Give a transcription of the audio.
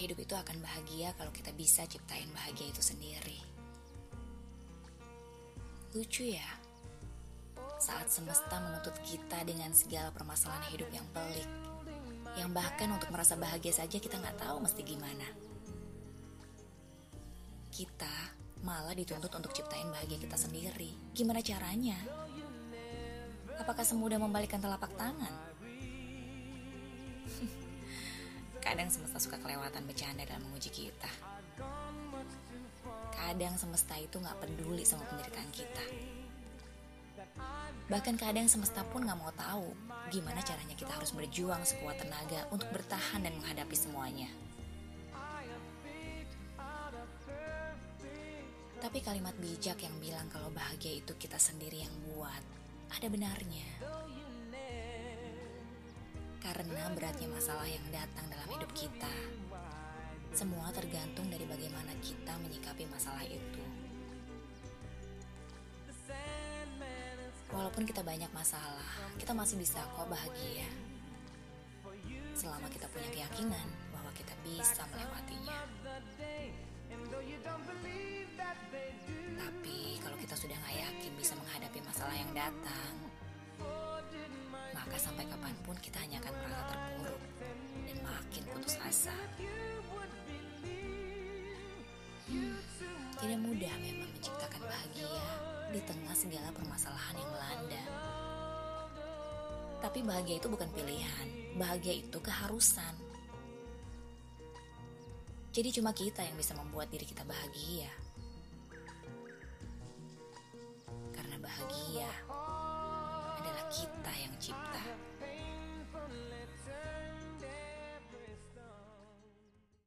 Hidup itu akan bahagia kalau kita bisa ciptain bahagia itu sendiri. Lucu ya, saat semesta menuntut kita dengan segala permasalahan hidup yang pelik, yang bahkan untuk merasa bahagia saja kita nggak tahu mesti gimana. Kita malah dituntut untuk ciptain bahagia kita sendiri. Gimana caranya? Apakah semudah membalikkan telapak tangan? Kadang semesta suka kelewatan bercanda dalam menguji kita. Kadang semesta itu nggak peduli sama penderitaan kita. Bahkan kadang semesta pun nggak mau tahu gimana caranya kita harus berjuang sekuat tenaga untuk bertahan dan menghadapi semuanya. Tapi kalimat bijak yang bilang kalau bahagia itu kita sendiri yang buat, ada benarnya. Karena beratnya masalah yang datang dalam hidup kita, semua tergantung dari bagaimana kita menyikapi masalah itu. Walaupun kita banyak masalah, kita masih bisa kok bahagia. Selama kita punya keyakinan bahwa kita bisa melewatinya. Tapi kalau kita sudah nggak yakin bisa menghadapi masalah yang datang, maka sampai kapan pun kita hanya akan merasa terpuruk dan makin putus asa. Hmm, tidak mudah memang menciptakan bahagia di tengah segala permasalahan yang melanda. Tapi bahagia itu bukan pilihan, bahagia itu keharusan. Jadi cuma kita yang bisa membuat diri kita bahagia.